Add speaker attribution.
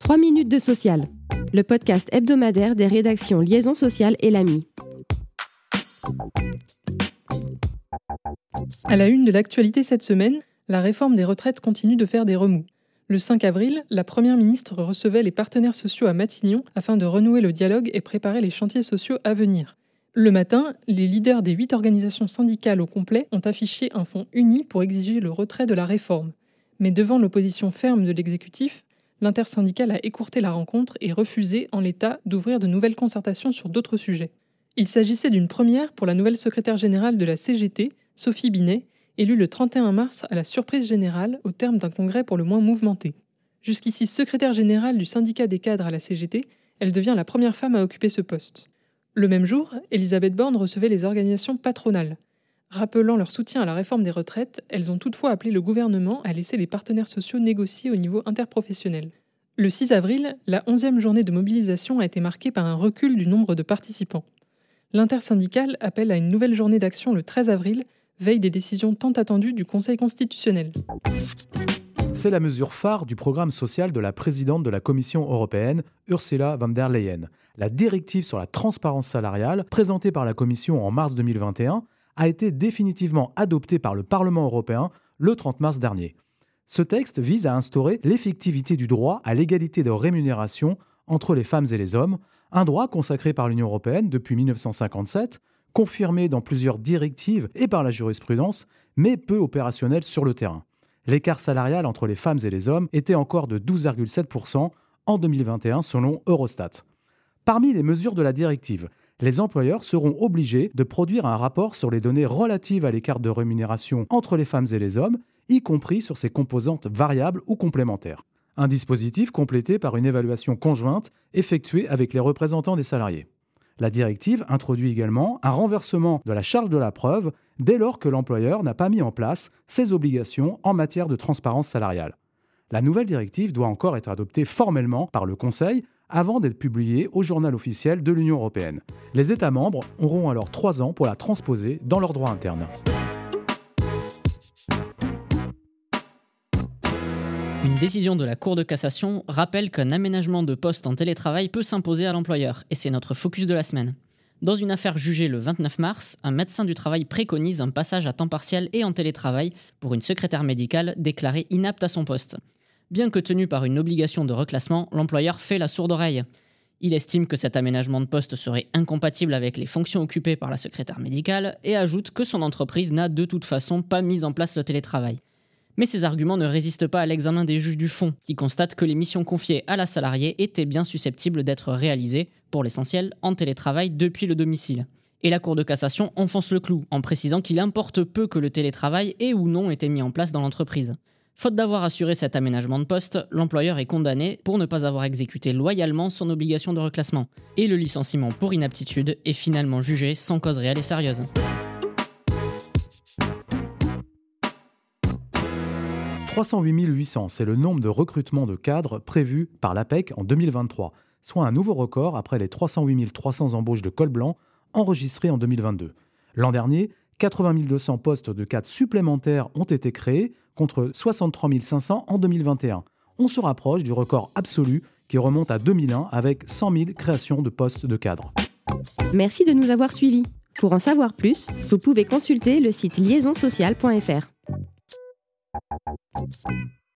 Speaker 1: 3 minutes de social, le podcast hebdomadaire des rédactions Liaison sociale et l'AMI.
Speaker 2: À la une de l'actualité cette semaine, la réforme des retraites continue de faire des remous. Le 5 avril, la Première ministre recevait les partenaires sociaux à Matignon afin de renouer le dialogue et préparer les chantiers sociaux à venir. Le matin, les leaders des huit organisations syndicales au complet ont affiché un fonds uni pour exiger le retrait de la réforme. Mais devant l'opposition ferme de l'exécutif, l'intersyndicale a écourté la rencontre et refusé, en l'état, d'ouvrir de nouvelles concertations sur d'autres sujets. Il s'agissait d'une première pour la nouvelle secrétaire générale de la CGT, Sophie Binet, élue le 31 mars à la surprise générale au terme d'un congrès pour le moins mouvementé. Jusqu'ici secrétaire générale du syndicat des cadres à la CGT, elle devient la première femme à occuper ce poste. Le même jour, Elisabeth Borne recevait les organisations patronales. Rappelant leur soutien à la réforme des retraites, elles ont toutefois appelé le gouvernement à laisser les partenaires sociaux négocier au niveau interprofessionnel. Le 6 avril, la 11e journée de mobilisation a été marquée par un recul du nombre de participants. L'intersyndicale appelle à une nouvelle journée d'action le 13 avril, veille des décisions tant attendues du Conseil constitutionnel.
Speaker 3: C'est la mesure phare du programme social de la présidente de la Commission européenne, Ursula von der Leyen. La directive sur la transparence salariale, présentée par la Commission en mars 2021, a été définitivement adoptée par le Parlement européen le 30 mars dernier. Ce texte vise à instaurer l'effectivité du droit à l'égalité de rémunération entre les femmes et les hommes, un droit consacré par l'Union européenne depuis 1957, confirmé dans plusieurs directives et par la jurisprudence, mais peu opérationnel sur le terrain. L'écart salarial entre les femmes et les hommes était encore de 12,7% en 2021 selon Eurostat. Parmi les mesures de la directive, les employeurs seront obligés de produire un rapport sur les données relatives à l'écart de rémunération entre les femmes et les hommes, y compris sur ses composantes variables ou complémentaires. Un dispositif complété par une évaluation conjointe effectuée avec les représentants des salariés. La directive introduit également un renversement de la charge de la preuve dès lors que l'employeur n'a pas mis en place ses obligations en matière de transparence salariale. La nouvelle directive doit encore être adoptée formellement par le Conseil avant d'être publiée au journal officiel de l'Union européenne. Les États membres auront alors trois ans pour la transposer dans leur droit interne.
Speaker 4: Une décision de la Cour de cassation rappelle qu'un aménagement de poste en télétravail peut s'imposer à l'employeur, et c'est notre focus de la semaine. Dans une affaire jugée le 29 mars, un médecin du travail préconise un passage à temps partiel et en télétravail pour une secrétaire médicale déclarée inapte à son poste. Bien que tenu par une obligation de reclassement, l'employeur fait la sourde oreille. Il estime que cet aménagement de poste serait incompatible avec les fonctions occupées par la secrétaire médicale et ajoute que son entreprise n'a de toute façon pas mis en place le télétravail. Mais ces arguments ne résistent pas à l'examen des juges du fond, qui constatent que les missions confiées à la salariée étaient bien susceptibles d'être réalisées, pour l'essentiel, en télétravail depuis le domicile. Et la Cour de cassation enfonce le clou, en précisant qu'il importe peu que le télétravail ait ou non été mis en place dans l'entreprise. Faute d'avoir assuré cet aménagement de poste, l'employeur est condamné pour ne pas avoir exécuté loyalement son obligation de reclassement. Et le licenciement pour inaptitude est finalement jugé sans cause réelle et sérieuse.
Speaker 3: 308 800, c'est le nombre de recrutements de cadres prévus par l'APEC en 2023, soit un nouveau record après les 308 300 embauches de col blanc enregistrées en 2022. L'an dernier, 80 200 postes de cadres supplémentaires ont été créés contre 63 500 en 2021. On se rapproche du record absolu qui remonte à 2001 avec 100 000 créations de postes de cadres.
Speaker 1: Merci de nous avoir suivis. Pour en savoir plus, vous pouvez consulter le site liaisonsocial.fr.